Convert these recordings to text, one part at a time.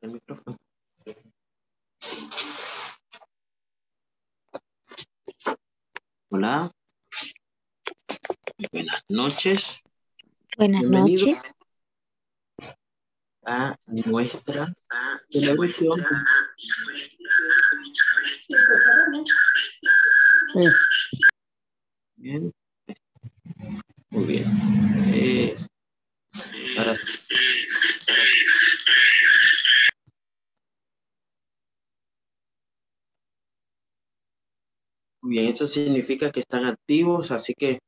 el micrófono. Hola. Buenas noches. Buenas noches. A nuestra televisión. Bien. Muy bien. Es para Bien, eso significa que están activos, así que,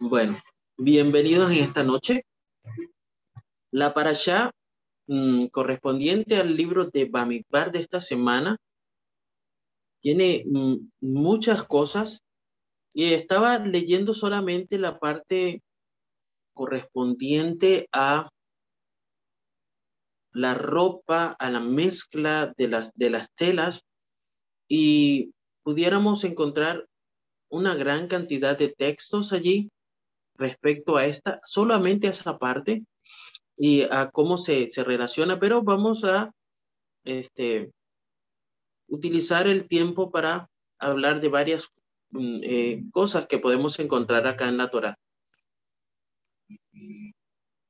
bueno, bienvenidos en esta noche. La para allá mm, correspondiente al libro de Bamidbar de esta semana tiene mm, muchas cosas y estaba leyendo solamente la parte correspondiente a la ropa, a la mezcla de las, de las telas y pudiéramos encontrar una gran cantidad de textos allí respecto a esta, solamente a esa parte y a cómo se, se relaciona, pero vamos a este, utilizar el tiempo para hablar de varias mm, eh, cosas que podemos encontrar acá en la Torah.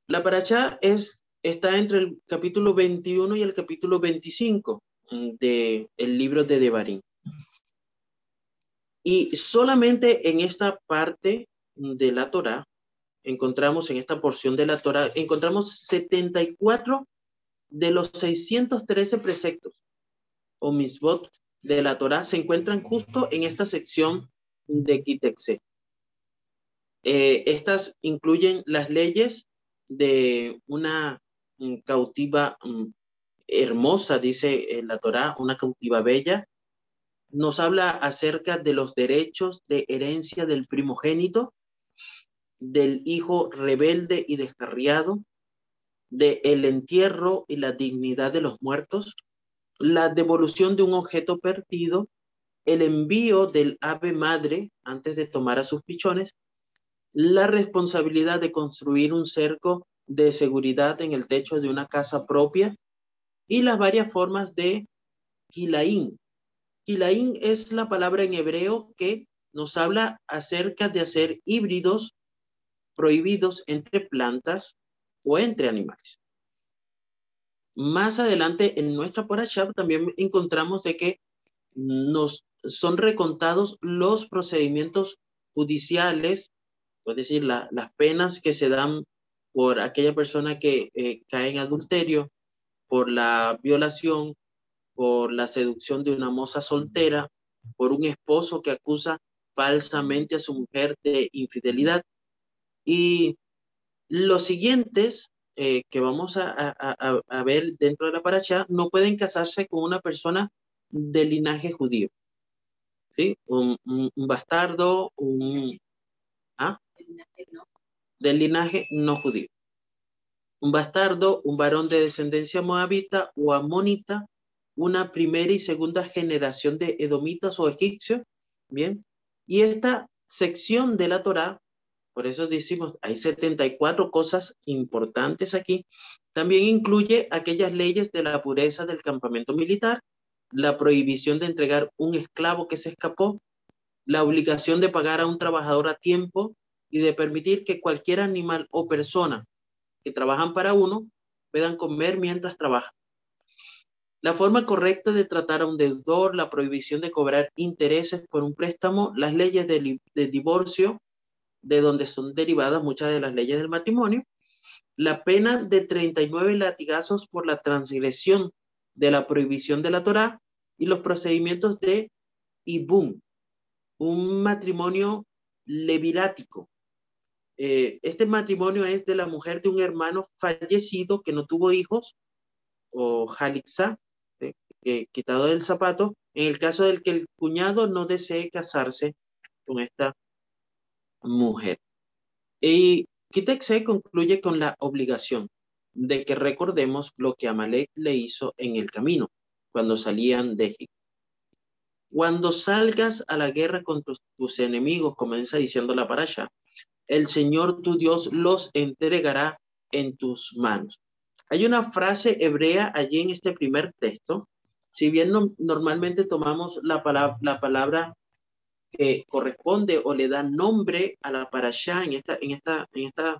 La paracha es, está entre el capítulo 21 y el capítulo 25 mm, del el libro de Devarim. Y solamente en esta parte de la Torah, encontramos en esta porción de la Torah, encontramos 74 de los 613 preceptos o misbot de la Torah se encuentran justo en esta sección de Kitexe. Eh, estas incluyen las leyes de una mm, cautiva mm, hermosa, dice la Torah, una cautiva bella, nos habla acerca de los derechos de herencia del primogénito, del hijo rebelde y descarriado, de el entierro y la dignidad de los muertos, la devolución de un objeto perdido, el envío del ave madre antes de tomar a sus pichones, la responsabilidad de construir un cerco de seguridad en el techo de una casa propia y las varias formas de Gilaín, Kilaín es la palabra en hebreo que nos habla acerca de hacer híbridos prohibidos entre plantas o entre animales. Más adelante en nuestra Porashab también encontramos de que nos son recontados los procedimientos judiciales, es decir, las penas que se dan por aquella persona que eh, cae en adulterio, por la violación, por la seducción de una moza soltera, por un esposo que acusa falsamente a su mujer de infidelidad. Y los siguientes eh, que vamos a, ver dentro de la paracha no pueden casarse con una persona de linaje judío. ¿Sí? Un, bastardo, un... ¿ah? Del linaje no judío. Un bastardo, un varón de descendencia moabita o amonita una primera y segunda generación de edomitas o egipcios, ¿bien? Y esta sección de la Torá, por eso decimos, hay 74 cosas importantes aquí, también incluye aquellas leyes de la pureza del campamento militar, la prohibición de entregar un esclavo que se escapó, la obligación de pagar a un trabajador a tiempo y de permitir que cualquier animal o persona que trabajan para uno puedan comer mientras trabajan. La forma correcta de tratar a un deudor, la prohibición de cobrar intereses por un préstamo, las leyes de, divorcio, de donde son derivadas muchas de las leyes del matrimonio, la pena de 39 latigazos por la transgresión de la prohibición de la Torá y los procedimientos de Ibum, un matrimonio levirático. Eh, este matrimonio es de la mujer de un hermano fallecido que no tuvo hijos, o Jalixa, quitado del zapato, en el caso del que el cuñado no desee casarse con esta mujer. Y Kitexe concluye con la obligación de que recordemos lo que Amalek le hizo en el camino cuando salían de Egipto. Cuando salgas a la guerra contra tus enemigos, comienza diciendo la allá, el Señor tu Dios los entregará en tus manos. Hay una frase hebrea allí en este primer texto. Si bien normalmente tomamos la palabra, la palabra que corresponde o le da nombre a la parashá en esta, en esta, en estas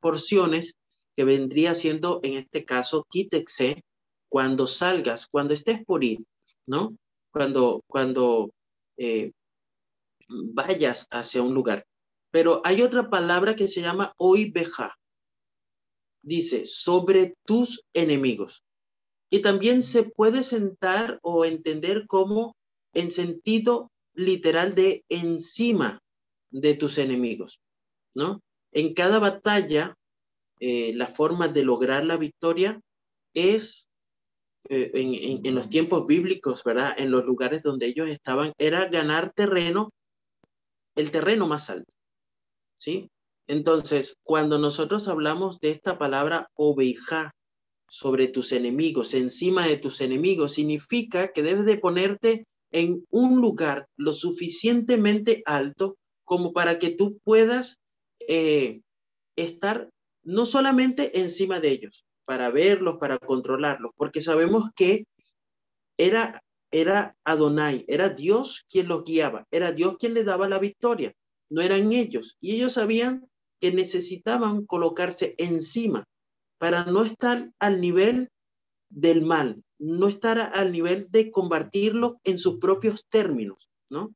porciones, que vendría siendo en este caso quítexe, cuando salgas, cuando estés por ir, ¿no? Cuando, cuando eh, vayas hacia un lugar. Pero hay otra palabra que se llama oibeja. Dice, sobre tus enemigos. Y también se puede sentar o entender como en sentido literal de encima de tus enemigos, ¿no? En cada batalla, eh, la forma de lograr la victoria es, eh, en, en, los tiempos bíblicos, ¿verdad? En los lugares donde ellos estaban, era ganar terreno, el terreno más alto, ¿sí? Entonces, cuando nosotros hablamos de esta palabra oveja sobre tus enemigos, encima de tus enemigos, significa que debes de ponerte en un lugar lo suficientemente alto como para que tú puedas eh, estar no solamente encima de ellos, para verlos, para controlarlos, porque sabemos que era, era Adonai, era Dios quien los guiaba, era Dios quien les daba la victoria, no eran ellos. Y ellos sabían que necesitaban colocarse encima para no estar al nivel del mal, no estar al nivel de combatirlo en sus propios términos, ¿no?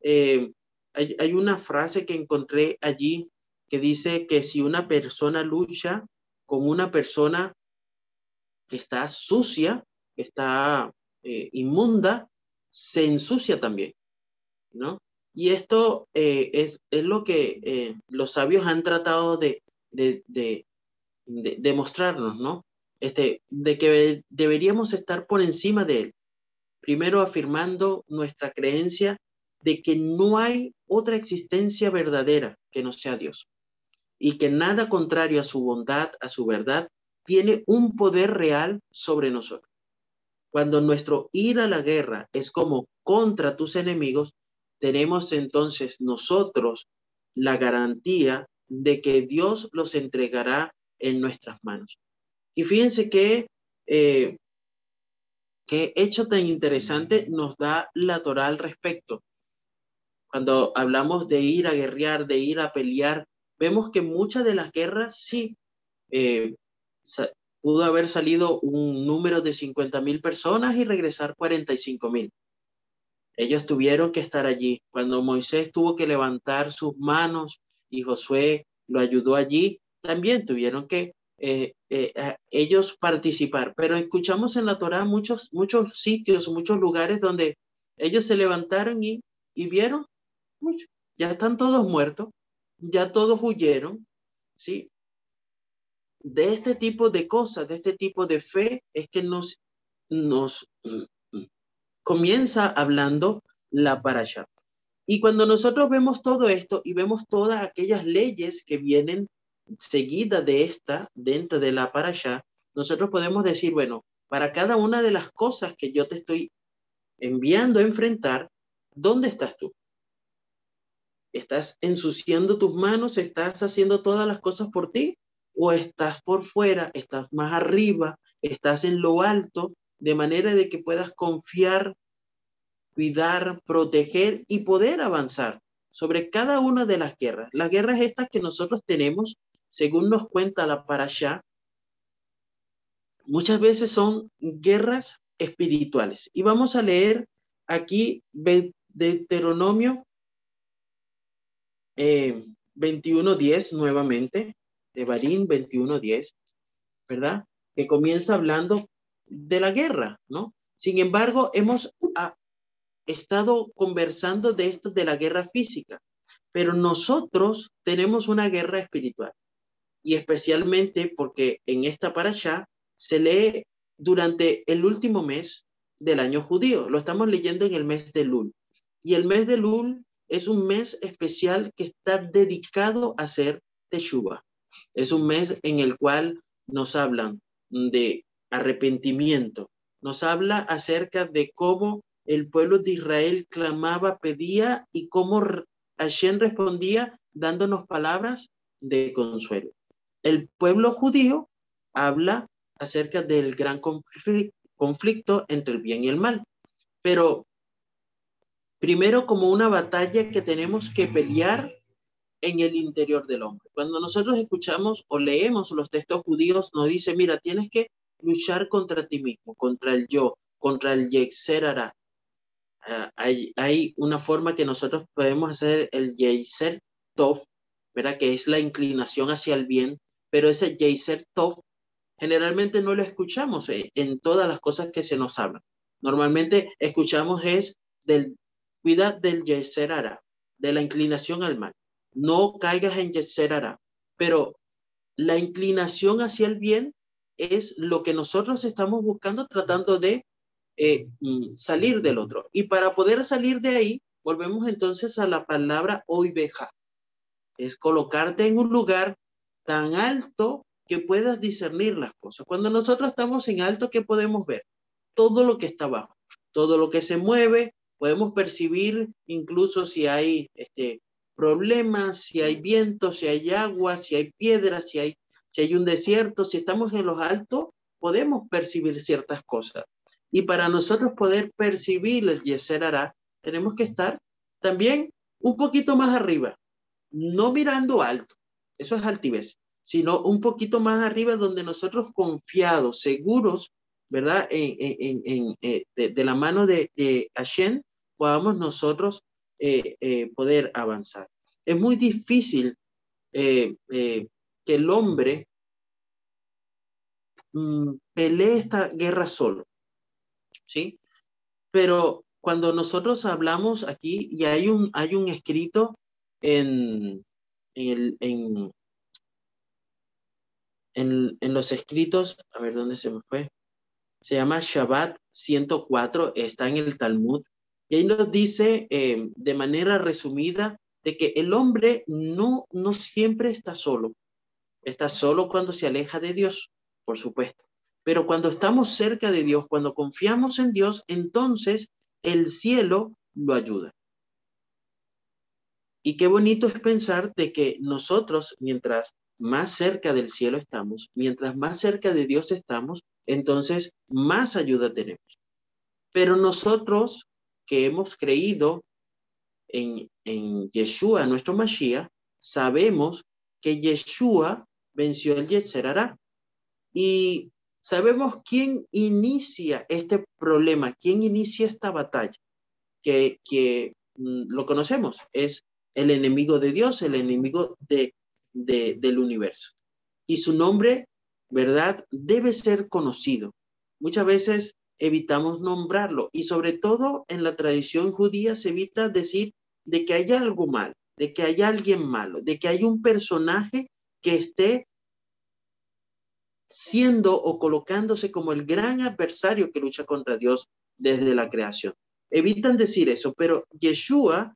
Eh, hay, una frase que encontré allí que dice que si una persona lucha con una persona que está sucia, que está eh, inmunda, se ensucia también, ¿no? Y esto eh, es, lo que los sabios han tratado de, de, mostrarnos, ¿no? este, de que deberíamos estar por encima de él. Primero afirmando nuestra creencia de que no hay otra existencia verdadera que no sea Dios y que nada contrario a su bondad, a su verdad, tiene un poder real sobre nosotros. Cuando nuestro ir a la guerra es como contra tus enemigos, tenemos entonces nosotros la garantía de que Dios los entregará en nuestras manos. Y fíjense que, eh, qué hecho tan interesante nos da la Torah al respecto. Cuando hablamos de ir a guerrear, de ir a pelear, vemos que muchas de las guerras sí eh, pudo haber salido un número de 50 mil personas y regresar 45 mil. Ellos tuvieron que estar allí. Cuando Moisés tuvo que levantar sus manos y Josué lo ayudó allí, también tuvieron que eh, eh, ellos participar. Pero escuchamos en la Torah muchos, muchos sitios, muchos lugares donde ellos se levantaron y, y vieron, ya están todos muertos, ya todos huyeron, ¿sí? De este tipo de cosas, de este tipo de fe, es que nos, nos comienza hablando la parasha. Y cuando nosotros vemos todo esto y vemos todas aquellas leyes que vienen seguida de esta, dentro de la parasha, nosotros podemos decir, bueno, para cada una de las cosas que yo te estoy enviando a enfrentar, ¿dónde estás tú? ¿Estás ensuciando tus manos? ¿Estás haciendo todas las cosas por ti? ¿O estás por fuera? ¿Estás más arriba? ¿Estás en lo alto? De manera de que puedas confiar, cuidar, proteger y poder avanzar sobre cada una de las guerras. Las guerras estas que nosotros tenemos según nos cuenta la parasha, muchas veces son guerras espirituales. Y vamos a leer aquí Deuteronomio eh, 21.10 nuevamente, de Barín 21.10, ¿verdad? Que comienza hablando de la guerra, ¿no? Sin embargo, hemos ah, estado conversando de esto de la guerra física, pero nosotros tenemos una guerra espiritual y especialmente porque en esta parasha se lee durante el último mes del año judío. Lo estamos leyendo en el mes de Lul. Y el mes de Lul es un mes especial que está dedicado a hacer Teshuvah. Es un mes en el cual nos hablan de arrepentimiento. Nos habla acerca de cómo el pueblo de Israel clamaba, pedía y cómo Hashem respondía dándonos palabras de consuelo el pueblo judío habla acerca del gran conflicto entre el bien y el mal. Pero primero como una batalla que tenemos que pelear en el interior del hombre. Cuando nosotros escuchamos o leemos los textos judíos, nos dice, mira, tienes que luchar contra ti mismo, contra el yo, contra el Yexer Uh, hay, hay, una forma que nosotros podemos hacer el Yexer Tov, ¿verdad? Que es la inclinación hacia el bien, pero ese Yexer Tov generalmente no lo escuchamos eh, en todas las cosas que se nos hablan. Normalmente escuchamos es del, cuida del Yexer de la inclinación al mal no caigas en Yetzerara, pero la inclinación hacia el bien es lo que nosotros estamos buscando tratando de eh, mm, salir del otro. Y para poder salir de ahí, volvemos entonces a la palabra oiveja. Es colocarte en un lugar tan alto que puedas discernir las cosas. Cuando nosotros estamos en alto, ¿qué podemos ver? Todo lo que está abajo, todo lo que se mueve, podemos percibir incluso si hay este, problemas, si hay viento, si hay agua, si hay piedras, si hay, si hay un desierto, si estamos en los altos, podemos percibir ciertas cosas. Y para nosotros poder percibir el Yeser hará, tenemos que estar también un poquito más arriba, no mirando alto, eso es altivez, sino un poquito más arriba donde nosotros confiados, seguros, ¿verdad? En, en, eh, de, la mano de, de Hashem, podamos nosotros eh, eh, poder avanzar. Es muy difícil que el hombre mm, pelee esta guerra solo, ¿sí? Pero cuando nosotros hablamos aquí, y hay un, hay un escrito en, en, en, los escritos, a ver dónde se me fue, se llama Shabbat 104, está en el Talmud, y ahí nos dice eh, de manera resumida de que el hombre no, no siempre está solo. Está solo cuando se aleja de Dios, por supuesto. Pero cuando estamos cerca de Dios, cuando confiamos en Dios, entonces el cielo lo ayuda. Y qué bonito es pensar de que nosotros, mientras más cerca del cielo estamos, mientras más cerca de Dios estamos, entonces más ayuda tenemos. Pero nosotros que hemos creído en, en Yeshua, nuestro Mashiach, sabemos que Yeshua venció el Yetzerará. Y sabemos quién inicia este problema, quién inicia esta batalla, que, que mm, lo conocemos, es el enemigo de Dios, el enemigo de, de, del universo. Y su nombre, ¿verdad? Debe ser conocido. Muchas veces evitamos nombrarlo y sobre todo en la tradición judía se evita decir de que hay algo mal, de que hay alguien malo, de que hay un personaje que esté siendo o colocándose como el gran adversario que lucha contra Dios desde la creación. Evitan decir eso, pero Yeshua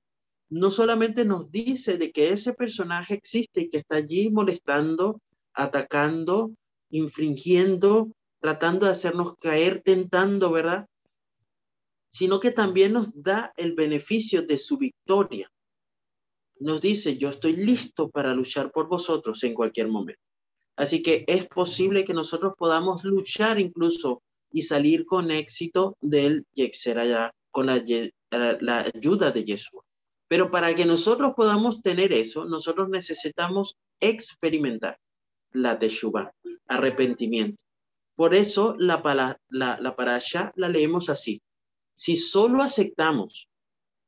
no solamente nos dice de que ese personaje existe y que está allí molestando, atacando, infringiendo tratando de hacernos caer, tentando, ¿verdad? Sino que también nos da el beneficio de su victoria. Nos dice, yo estoy listo para luchar por vosotros en cualquier momento. Así que es posible que nosotros podamos luchar incluso y salir con éxito del Yexer allá, con la, la ayuda de Jesús. Pero para que nosotros podamos tener eso, nosotros necesitamos experimentar la Teshuvah, arrepentimiento. Por eso la, para, la, la parasha la leemos así. Si solo aceptamos,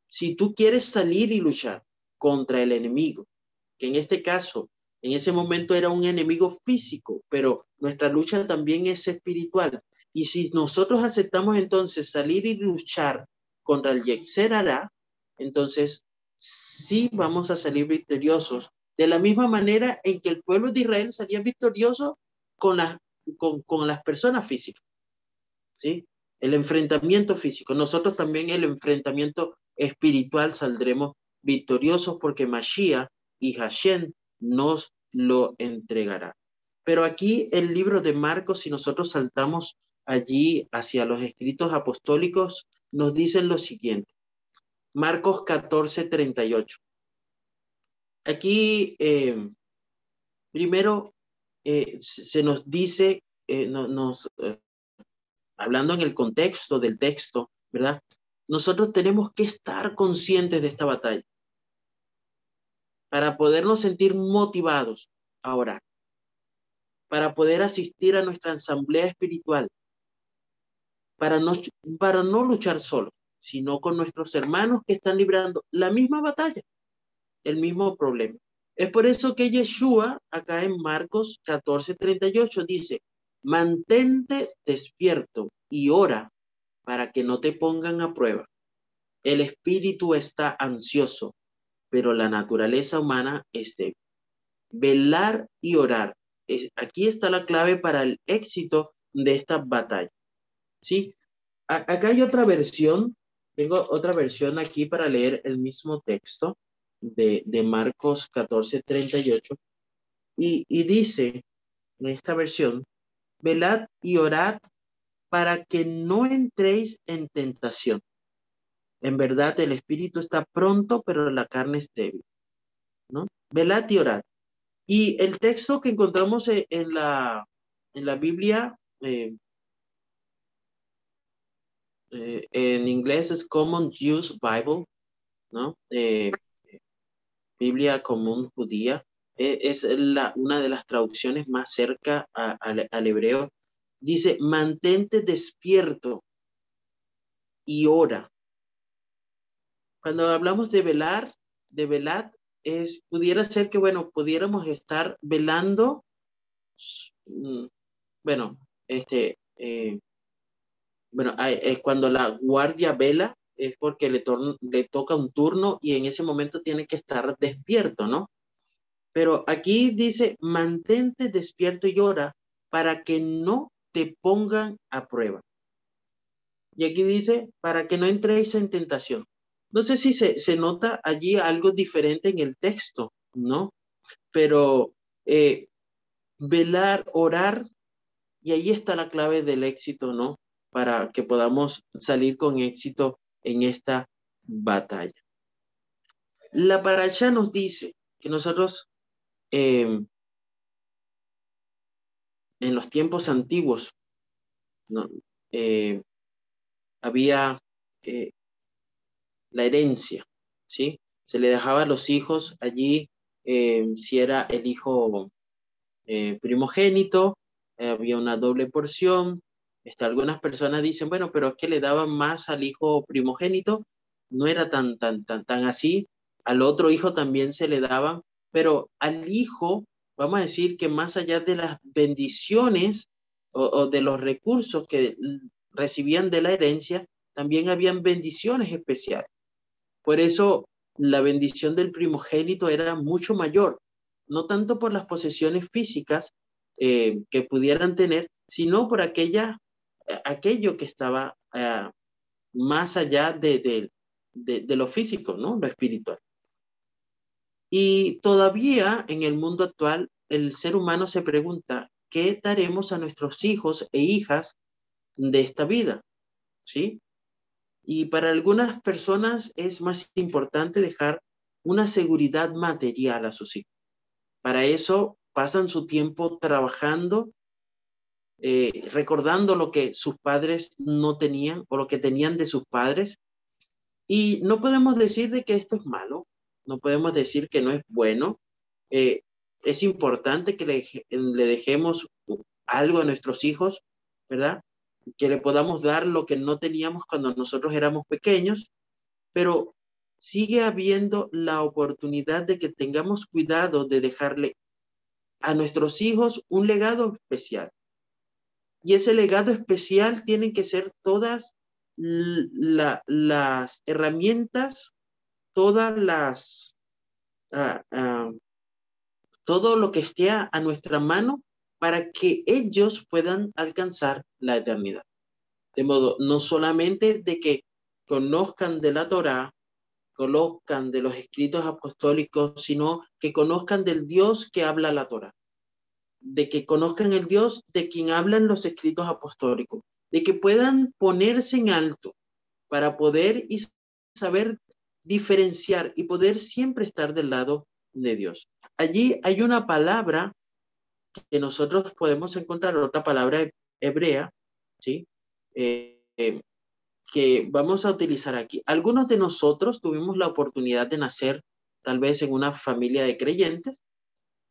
si tú quieres salir y luchar contra el enemigo, que en este caso, en ese momento era un enemigo físico, pero nuestra lucha también es espiritual. Y si nosotros aceptamos entonces salir y luchar contra el Yexer entonces sí vamos a salir victoriosos. De la misma manera en que el pueblo de Israel salía victorioso con las con, las personas físicas. ¿Sí? El enfrentamiento físico. Nosotros también el enfrentamiento espiritual saldremos victoriosos porque Mashiach y Hashem nos lo entregará. Pero aquí el libro de Marcos, si nosotros saltamos allí hacia los escritos apostólicos, nos dicen lo siguiente. Marcos 14, 38. Aquí, eh, primero, eh, se nos dice eh, nos, eh, hablando en el contexto del texto, ¿verdad? Nosotros tenemos que estar conscientes de esta batalla para podernos sentir motivados a orar, para poder asistir a nuestra asamblea espiritual, para no, para no luchar solo, sino con nuestros hermanos que están librando la misma batalla, el mismo problema. Es por eso que Yeshua, acá en Marcos 14, 38, dice, mantente despierto y ora para que no te pongan a prueba. El espíritu está ansioso, pero la naturaleza humana es débil. Velar y orar. aquí está la clave para el éxito de esta batalla. ¿Sí? acá hay otra versión. Tengo otra versión aquí para leer el mismo texto de, de Marcos 14, 38. Y, y dice en esta versión, velad y orad para que no entréis en tentación. En verdad, el espíritu está pronto, pero la carne es débil. ¿No? Velad y orad. Y el texto que encontramos en la, en la Biblia, eh, eh, en inglés es Common Jews Bible, ¿no? Eh, Biblia común judía, e, es la, una de las traducciones más cerca al hebreo. Dice, mantente despierto y ora. Cuando hablamos de velar, de velar, es, pudiera ser que, bueno, pudiéramos estar velando, mm, bueno, este, eh, bueno, es cuando la guardia vela, es porque le, le toca un turno y en ese momento tiene que estar despierto, ¿no? Pero aquí dice, mantente despierto y ora para que no te pongan a prueba. Y aquí dice, para que no entréis en tentación. No sé si se, se nota allí algo diferente en el texto, ¿no? Pero eh, velar, orar, y ahí está la clave del éxito, ¿no? Para que podamos salir con éxito en esta batalla. La paracha nos dice que nosotros em, en los tiempos antiguos eh, había eh, la herencia, ¿sí? Se le dejaba a los hijos allí, em, si era el hijo eh, primogénito, había una doble porción, este, algunas personas dicen, bueno, pero es que le daban más al hijo primogénito, no era tan, tan, tan, tan así. Al otro hijo también se le daban, pero al hijo, vamos a decir que más allá de las bendiciones o, de los recursos que recibían de la herencia, también habían bendiciones especiales. Por eso la bendición del primogénito era mucho mayor, no tanto por las posesiones físicas eh, que pudieran tener, sino por aquella aquello que estaba eh, más allá de, de, lo físico, ¿no? Lo espiritual. Y todavía en el mundo actual, el ser humano se pregunta, ¿qué daremos a nuestros hijos e hijas de esta vida? ¿Sí? Y para algunas personas es más importante dejar una seguridad material a sus hijos. Para eso pasan su tiempo trabajando eh, recordando lo que sus padres no tenían o lo que tenían de sus padres. Y no podemos decir de que esto es malo, no podemos decir que no es bueno. Eh, es importante que le, le dejemos algo a nuestros hijos, ¿verdad? Que le podamos dar lo que no teníamos cuando nosotros éramos pequeños, pero sigue habiendo la oportunidad de que tengamos cuidado de dejarle a nuestros hijos un legado especial. Y ese legado especial tienen que ser todas las herramientas, todas las, ah, todo lo que esté a, nuestra mano para que ellos puedan alcanzar la eternidad. De modo, no solamente de que conozcan de la Torah, conozcan de los escritos apostólicos, sino que conozcan del Dios que habla la Torah de que conozcan el Dios de quien hablan los escritos apostólicos, de que puedan ponerse en alto para poder y saber diferenciar y poder siempre estar del lado de Dios. Allí hay una palabra que nosotros podemos encontrar otra palabra hebrea, ¿sí? Eh, eh, que vamos a utilizar aquí. Algunos de nosotros tuvimos la oportunidad de nacer tal vez en una familia de creyentes,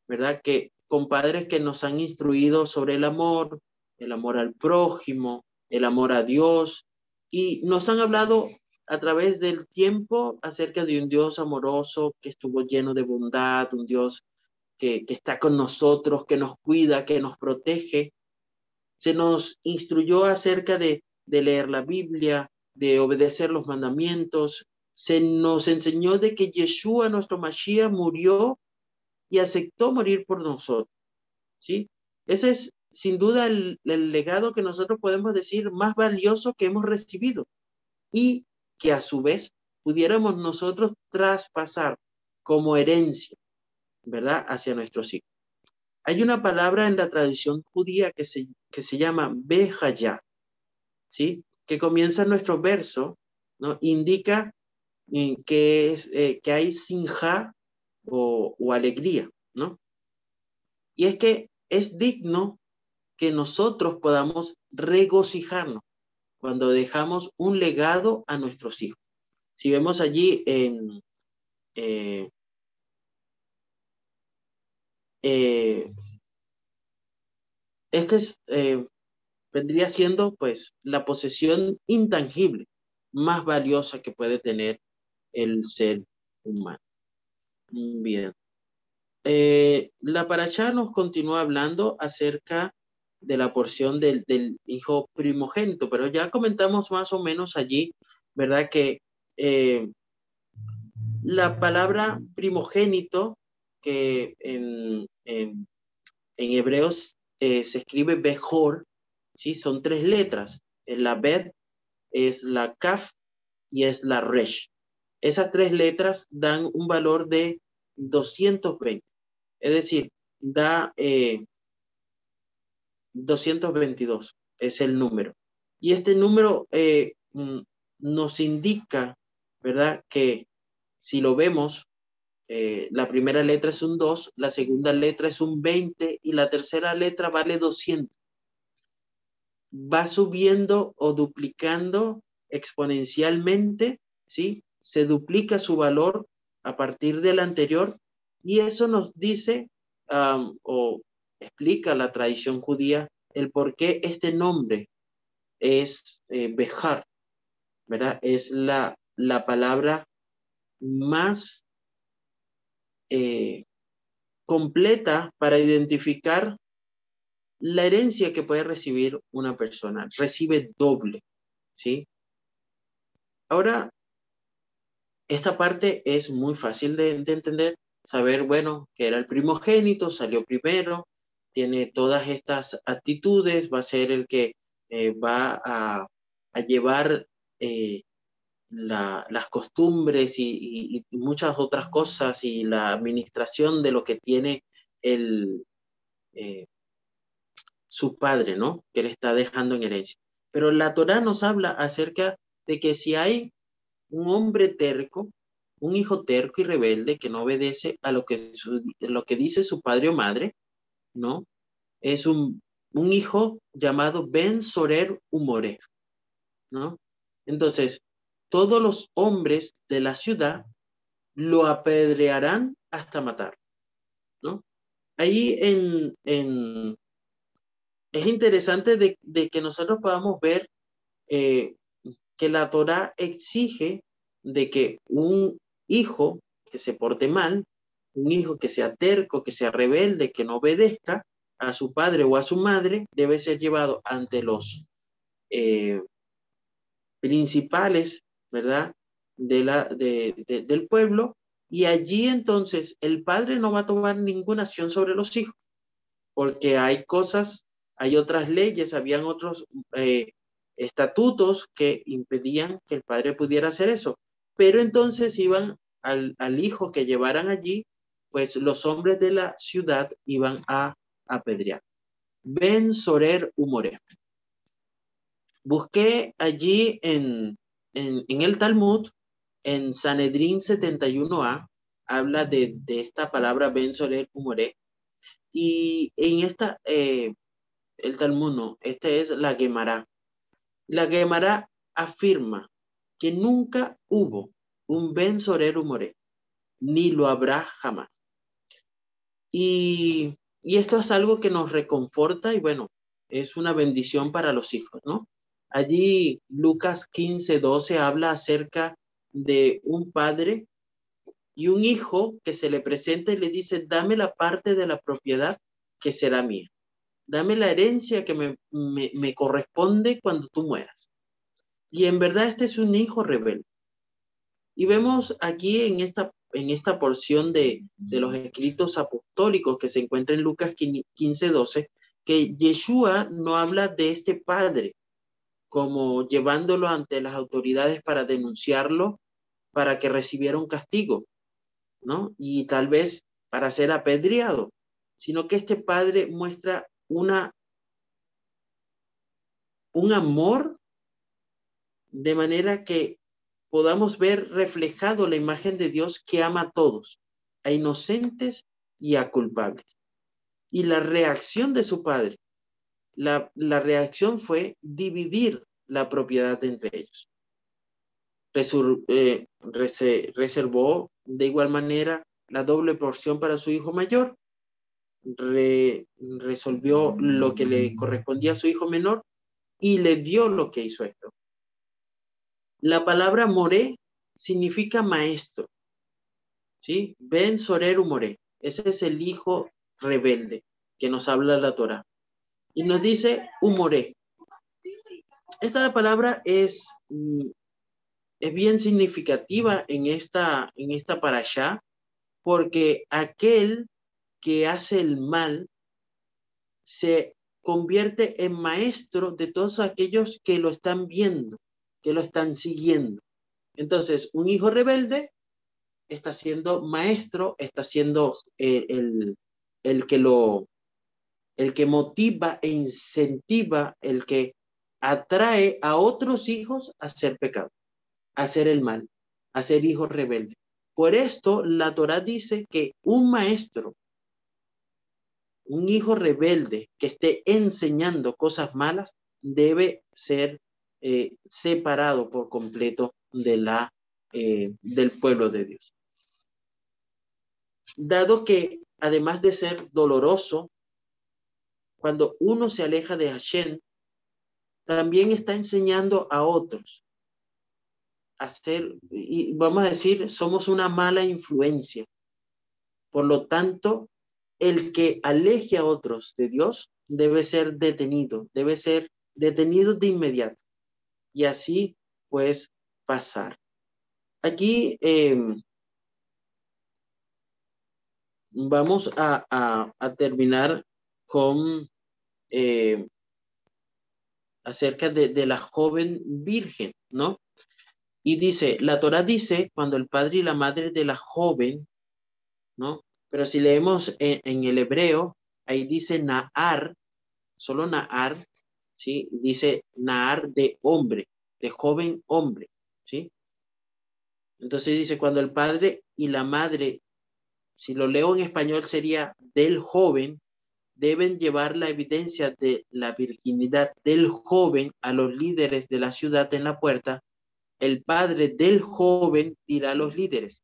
¿verdad? Que con padres que nos han instruido sobre el amor, el amor al prójimo, el amor a Dios, y nos han hablado a través del tiempo acerca de un Dios amoroso que estuvo lleno de bondad, un Dios que, que está con nosotros, que nos cuida, que nos protege. Se nos instruyó acerca de, de leer la Biblia, de obedecer los mandamientos. Se nos enseñó de que Yeshua, nuestro Mashiach, murió y aceptó morir por nosotros. ¿Sí? Ese es sin duda el, legado que nosotros podemos decir más valioso que hemos recibido y que a su vez pudiéramos nosotros traspasar como herencia, ¿verdad?, hacia nuestros hijos. Hay una palabra en la tradición judía que se, que se llama Behaya, ¿sí? Que comienza nuestro verso, ¿no? Indica eh, que, es, eh, que hay sinja o, alegría, ¿no? Y es que es digno que nosotros podamos regocijarnos cuando dejamos un legado a nuestros hijos. Si vemos allí en eh, eh, este es, eh, vendría siendo pues la posesión intangible más valiosa que puede tener el ser humano. Bien. la paracha nos continúa hablando acerca de la porción del, del, hijo primogénito, pero ya comentamos más o menos allí, ¿verdad? Que eh, la palabra primogénito, que en, en, hebreos eh, se escribe Bejor, ¿sí? Son tres letras. La Bed es la Kaf y es la Resh. Esas tres letras dan un valor de 220. Es decir, da eh, 222 es el número. Y este número eh, mm, nos indica, ¿verdad? Que si lo vemos, eh, la primera letra es un 2, la segunda letra es un 20 y la tercera letra vale 200. Va subiendo o duplicando exponencialmente, ¿sí? Se duplica su valor a partir del anterior y eso nos dice o explica la tradición judía el por qué este nombre es eh, Bejar, ¿verdad? Es la, la palabra más eh, completa para identificar la herencia que puede recibir una persona. Recibe doble, ¿sí? Ahora, esta parte es muy fácil de, de entender, saber, bueno, que era el primogénito, salió primero, tiene todas estas actitudes, va a ser el que eh, va a, llevar eh, la, las costumbres y, muchas otras cosas y la administración de lo que tiene el, eh, su padre, ¿no? Que le está dejando en herencia. Pero la Torah nos habla acerca de que si hay un hombre terco, un hijo terco y rebelde que no obedece a lo que, lo que dice su padre o madre, ¿no? Es un, un hijo llamado Ben Sorer Humore, ¿no? Entonces, todos los hombres de la ciudad lo apedrearán hasta matar, ¿no? Ahí en, en es interesante de, de, que nosotros podamos ver eh, que la Torah exige de que un hijo que se porte mal un hijo que sea terco, que sea rebelde, que no obedezca a su padre o a su madre, debe ser llevado ante los eh, principales, ¿verdad? De la, de, del pueblo, y allí entonces el padre no va a tomar ninguna acción sobre los hijos, porque hay cosas, hay otras leyes, habían otros eh, estatutos que impedían que el padre pudiera hacer eso, pero entonces iban al, al hijo que llevaran allí pues los hombres de la ciudad iban a apedrear. Ben Sorer Humore. Busqué allí en, en, el Talmud, en Sanedrín 71a, habla de, de esta palabra Ben Sorer Humore, Y en esta, eh, el Talmud no, este es la Gemara. La Gemara afirma que nunca hubo un Ben Soreru More, ni lo habrá jamás. Y, y esto es algo que nos reconforta y bueno, es una bendición para los hijos, ¿no? Allí Lucas 15, 12 habla acerca de un padre y un hijo que se le presenta y le dice, dame la parte de la propiedad que será mía. Dame la herencia que me, me, corresponde cuando tú mueras. Y en verdad este es un hijo rebelde. Y vemos aquí en esta, en esta porción de, de los escritos apostólicos que se encuentra en Lucas 15, 12, que Yeshua no habla de este padre como llevándolo ante las autoridades para denunciarlo, para que recibiera un castigo, ¿no? Y tal vez para ser apedreado, sino que este padre muestra una un amor de manera que podamos ver reflejado la imagen de Dios que ama a todos, a inocentes y a culpables. Y la reacción de su padre, la, reacción fue dividir la propiedad entre ellos. Eh, reservó de igual manera la doble porción para su hijo mayor, resolvió lo que le correspondía a su hijo menor y le dio lo que hizo esto. La palabra moré significa maestro. ¿Sí? Ben Soreru Moré. Ese es el hijo rebelde que nos habla la Torah. Y nos dice humoré. Esta palabra es, mm, es bien significativa en esta, en esta allá porque aquel que hace el mal se convierte en maestro de todos aquellos que lo están viendo, que lo están siguiendo. Entonces, un hijo rebelde está siendo maestro, está siendo eh, el, el que lo, el que motiva e incentiva, el que atrae a otros hijos a hacer pecado, a hacer el mal, a ser hijos rebeldes. Por esto la Torah dice que un maestro, un hijo rebelde que esté enseñando cosas malas, debe ser eh, separado por completo de la, eh, del pueblo de Dios. Dado que además de ser doloroso, cuando uno se aleja de Hashem, también está enseñando a otros a ser, y vamos a decir, somos una mala influencia. Por lo tanto, el que aleje a otros de Dios debe ser detenido, debe ser detenido de inmediato. Y así, pues, pasar. Aquí em, vamos a, terminar con eh, acerca de, la joven virgen, ¿no? Y dice, la Torah dice, cuando el padre y la madre de la joven, ¿no? Pero si leemos en, el hebreo, ahí dice Naar, solo Naar, ¿sí? Dice Naar de hombre, de joven hombre, ¿sí? Entonces dice, cuando el padre y la madre si lo leo en español sería del joven, deben llevar la evidencia de la virginidad del joven a los líderes de la ciudad en la puerta. El padre del joven dirá a los líderes,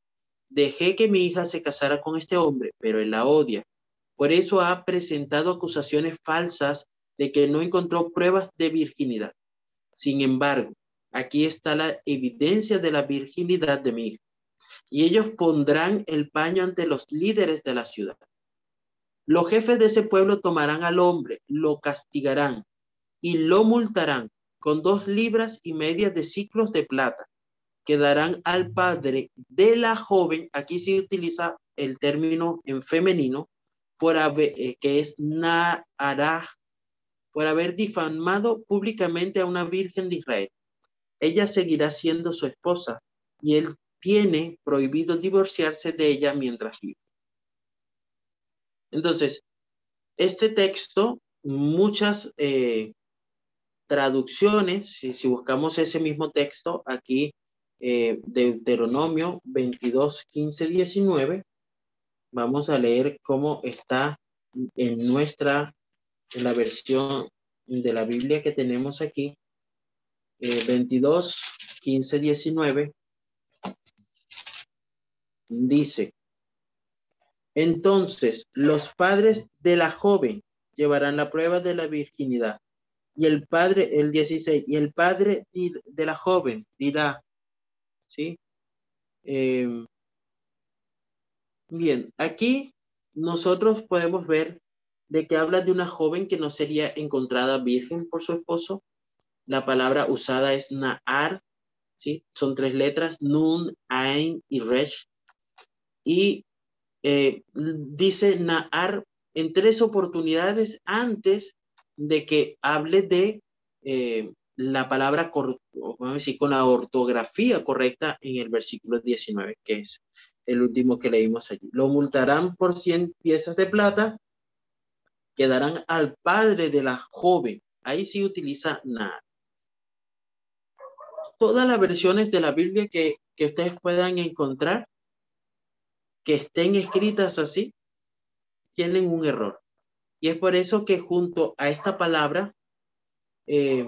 dejé que mi hija se casara con este hombre, pero él la odia. Por eso ha presentado acusaciones falsas de que no encontró pruebas de virginidad. Sin embargo, aquí está la evidencia de la virginidad de mi hija y ellos pondrán el paño ante los líderes de la ciudad. Los jefes de ese pueblo tomarán al hombre, lo castigarán y lo multarán con dos libras y media de ciclos de plata, que darán al padre de la joven, aquí se utiliza el término en femenino, por eh, que es Naaraj, por haber difamado públicamente a una virgen de Israel. Ella seguirá siendo su esposa y él tiene prohibido divorciarse de ella mientras vive. Entonces, este texto, muchas eh, traducciones, si, buscamos ese mismo texto aquí, eh, Deuteronomio 22, 15, 19, vamos a leer cómo está en nuestra, versión de la Biblia que tenemos aquí, 22, 15, 19, dice, entonces los padres de la joven llevarán la prueba de la virginidad. Y el padre, el 16, y el padre de la joven dirá, ¿sí? Em, bien, aquí nosotros podemos ver de que habla de una joven que no sería encontrada virgen por su esposo. La palabra usada es Naar, ¿sí? Son tres letras, Nun, Ain y Resh. Y eh, dice Naar en tres oportunidades antes de que hable de eh, la palabra, vamos a decir, con la ortografía correcta en el versículo 19, que es el último que leímos allí. Lo multarán por 100 piezas de plata, quedarán al padre de la joven. Ahí sí utiliza nada. Todas las versiones de la Biblia que, que ustedes puedan encontrar, que estén escritas así, tienen un error. Y es por eso que junto a esta palabra, eh,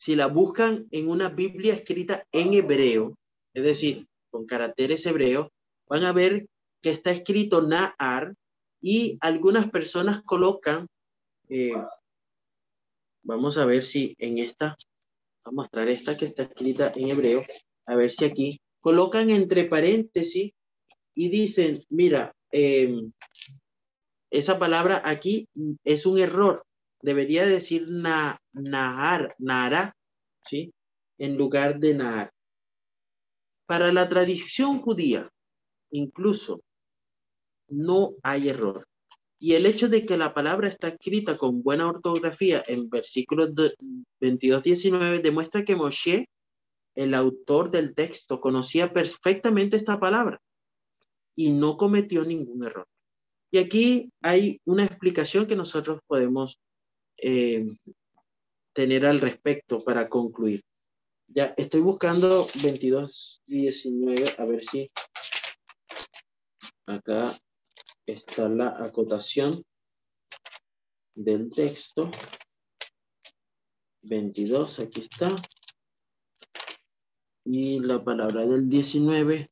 si la buscan en una Biblia escrita en hebreo, es decir, con caracteres hebreos, van a ver que está escrito Naar y algunas personas colocan, eh, vamos a ver si en esta, vamos a mostrar esta que está escrita en hebreo, a ver si aquí, colocan entre paréntesis y dicen, mira, eh, esa palabra aquí es un error. Debería decir na, nahar, nara, ¿sí? En lugar de nahar. Para la tradición judía, incluso, no hay error. Y el hecho de que la palabra está escrita con buena ortografía en versículos 22-19 demuestra que Moshe, el autor del texto, conocía perfectamente esta palabra y no cometió ningún error. Y aquí hay una explicación que nosotros podemos eh, tener al respecto para concluir. Ya estoy buscando 22 y 19, a ver si acá está la acotación del texto. 22, aquí está. Y la palabra del 19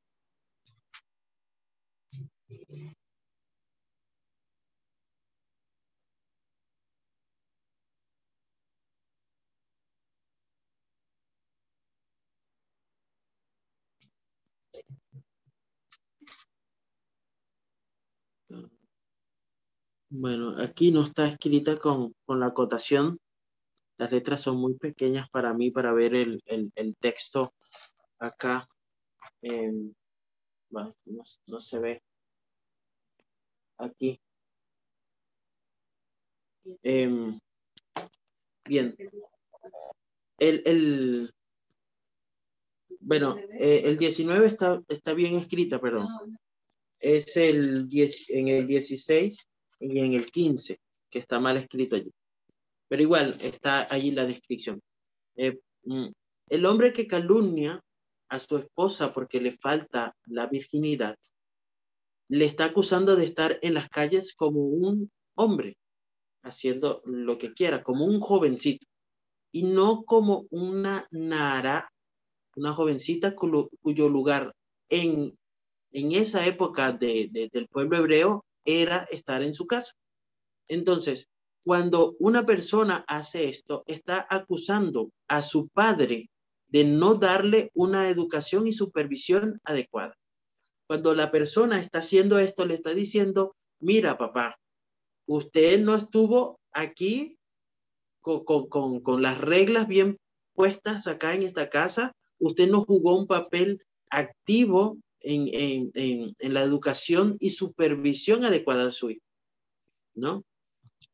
Bueno, aquí no está escrita con, la acotación. Las letras son muy pequeñas para mí para ver el, texto acá. no, se ve aquí. Em, bien. El, bueno, eh, el 19 está, está bien escrita, perdón. Es el 10, en el 16 y en el 15, que está mal escrito allí. Pero igual está allí la descripción. Eh, mm, el hombre que calumnia a su esposa porque le falta la virginidad, le está acusando de estar en las calles como un hombre, haciendo lo que quiera, como un jovencito, y no como una nara, una jovencita cuyo, lugar en, en esa época de, del pueblo hebreo era estar en su casa. Entonces, cuando una persona hace esto, está acusando a su padre de no darle una educación y supervisión adecuada. Cuando la persona está haciendo esto, le está diciendo, mira, papá, usted no estuvo aquí con, con, con, las reglas bien puestas acá en esta casa, usted no jugó un papel activo en, la educación y supervisión adecuada de su hijo, ¿no?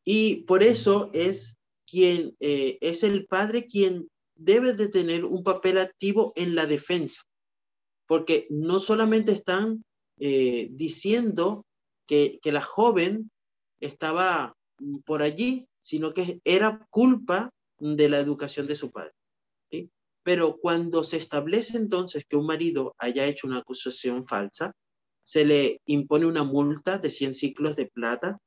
Y por eso es quien eh, es el padre quien debe de tener un papel activo en la defensa, porque no solamente están eh, diciendo que, que la joven estaba por allí, sino que era culpa de la educación de su padre. Pero cuando se establece entonces que un marido haya hecho una acusación falsa, se le impone una multa de 100 ciclos de plata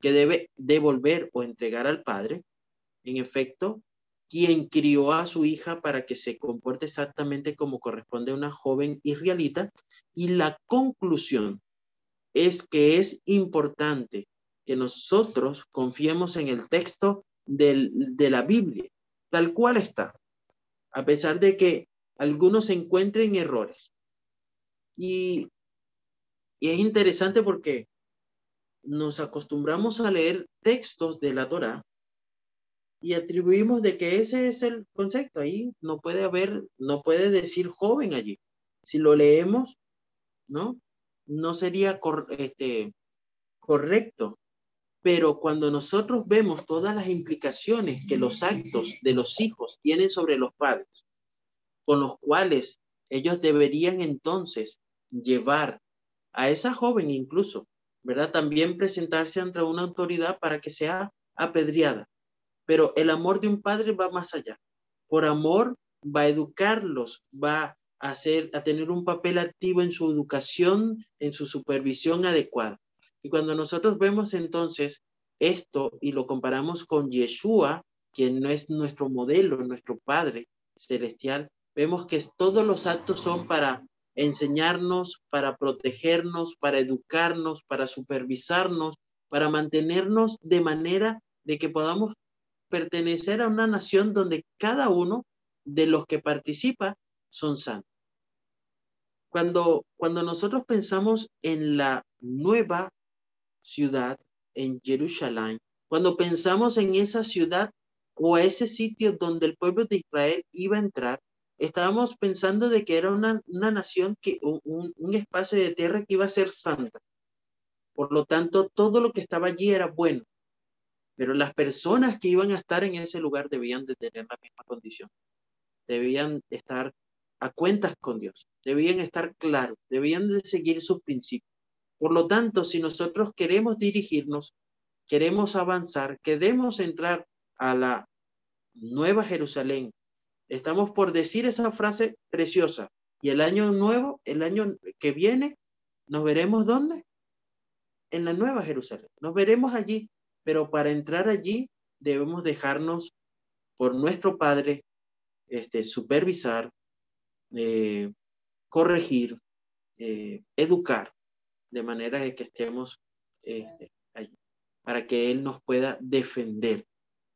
que debe devolver o entregar al padre, en efecto, quien crió a su hija para que se comporte exactamente como corresponde a una joven israelita. Y la conclusión es que es importante que nosotros confiemos en el texto de la Biblia, tal cual está, a pesar de que algunos encuentren errores. Y, es interesante porque nos acostumbramos a leer textos de la Torah y atribuimos de que ese es el concepto. Ahí no puede haber, no puede decir joven allí. Si lo leemos, ¿no? No sería este, correcto. Pero cuando nosotros vemos todas las implicaciones que los actos de los hijos tienen sobre los padres, con los cuales ellos deberían entonces llevar a esa joven incluso, ¿verdad? También presentarse ante una autoridad para que sea apedreada pero el amor de un padre va más allá. Por amor va a educarlos, va a, hacer, a tener un papel activo en su educación, en su supervisión adecuada. Y cuando nosotros vemos entonces esto y lo comparamos con Yeshua, quien no es nuestro modelo, nuestro Padre celestial, vemos que todos los actos son para enseñarnos, para protegernos, para educarnos, para supervisarnos, para mantenernos de manera de que podamos pertenecer a una nación donde cada uno de los que participa son santos. Cuando, cuando nosotros pensamos en la nueva ciudad, en Jerusalén, cuando pensamos en esa ciudad o ese sitio donde el pueblo de Israel iba a entrar, estábamos pensando de que era una, una nación, que, un, un espacio de tierra que iba a ser santa. Por lo tanto, todo lo que estaba allí era bueno. Pero las personas que iban a estar en ese lugar debían de tener la misma condición. Debían estar a cuentas con Dios, debían estar claros, debían de seguir sus principios. Por lo tanto, si nosotros queremos dirigirnos, queremos avanzar, queremos entrar a la nueva Jerusalén, estamos por decir esa frase preciosa. Y el año nuevo, el año que viene, nos veremos dónde? En la nueva Jerusalén. Nos veremos allí pero para entrar allí debemos dejarnos por nuestro Padre este, supervisar, eh, corregir, eh, educar, de manera de que estemos este, para que Él nos pueda defender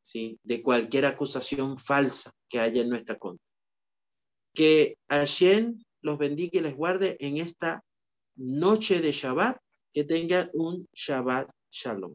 ¿sí? de cualquier acusación falsa que haya en nuestra contra. Que Hashem los bendiga y les guarde en esta noche de Shabbat, que tengan un Shabbat Shalom.